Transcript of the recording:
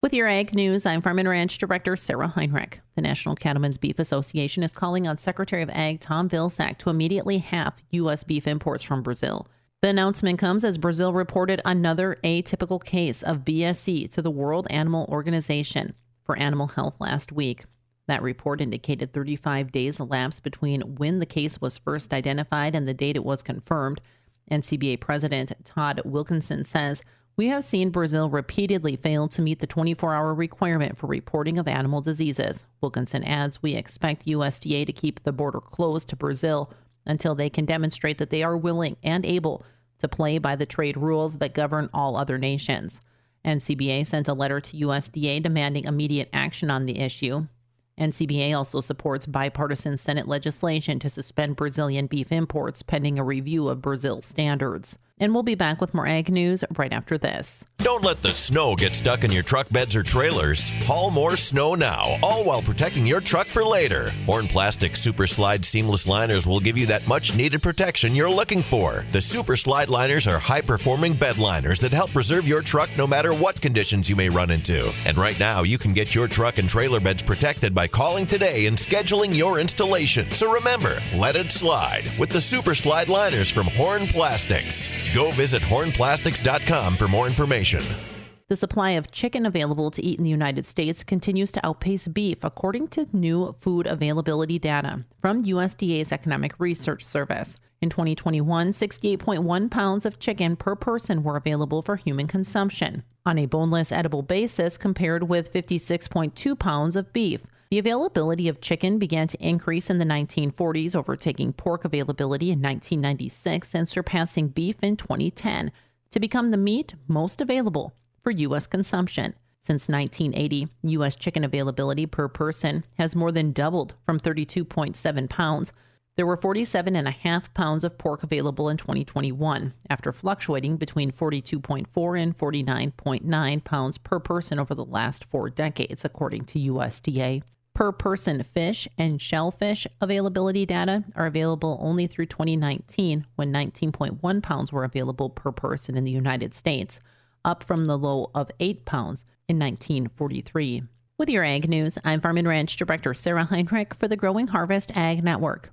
With your ag news, I'm Farm and Ranch Director Sarah Heinrich. The National Cattlemen's Beef Association is calling on Secretary of Ag Tom Vilsack to immediately halve U.S. beef imports from Brazil. The announcement comes as Brazil reported another atypical case of BSE to the World Animal Organization for Animal Health last week. That report indicated 35 days elapsed between when the case was first identified and the date it was confirmed. NCBA President Todd Wilkinson says we have seen Brazil repeatedly fail to meet the 24 hour requirement for reporting of animal diseases. Wilkinson adds We expect USDA to keep the border closed to Brazil until they can demonstrate that they are willing and able to play by the trade rules that govern all other nations. NCBA sent a letter to USDA demanding immediate action on the issue. NCBA also supports bipartisan Senate legislation to suspend Brazilian beef imports pending a review of Brazil's standards. And we'll be back with more ag news right after this. Don't let the snow get stuck in your truck beds or trailers. Haul more snow now, all while protecting your truck for later. Horn Plastic Super Slide Seamless Liners will give you that much needed protection you're looking for. The Super Slide Liners are high performing bed liners that help preserve your truck no matter what conditions you may run into. And right now, you can get your truck and trailer beds protected by calling today and scheduling your installation. So remember, let it slide with the Super Slide Liners from Horn Plastics. Go visit hornplastics.com for more information. The supply of chicken available to eat in the United States continues to outpace beef, according to new food availability data from USDA's Economic Research Service. In 2021, 68.1 pounds of chicken per person were available for human consumption on a boneless edible basis, compared with 56.2 pounds of beef. The availability of chicken began to increase in the 1940s, overtaking pork availability in 1996 and surpassing beef in 2010 to become the meat most available for U.S. consumption. Since 1980, U.S. chicken availability per person has more than doubled from 32.7 pounds. There were 47.5 pounds of pork available in 2021, after fluctuating between 42.4 and 49.9 pounds per person over the last four decades, according to USDA per person fish and shellfish availability data are available only through 2019 when 19.1 pounds were available per person in the United States, up from the low of 8 pounds in 1943. With your ag news, I'm Farm and Ranch Director Sarah Heinrich for the Growing Harvest Ag Network.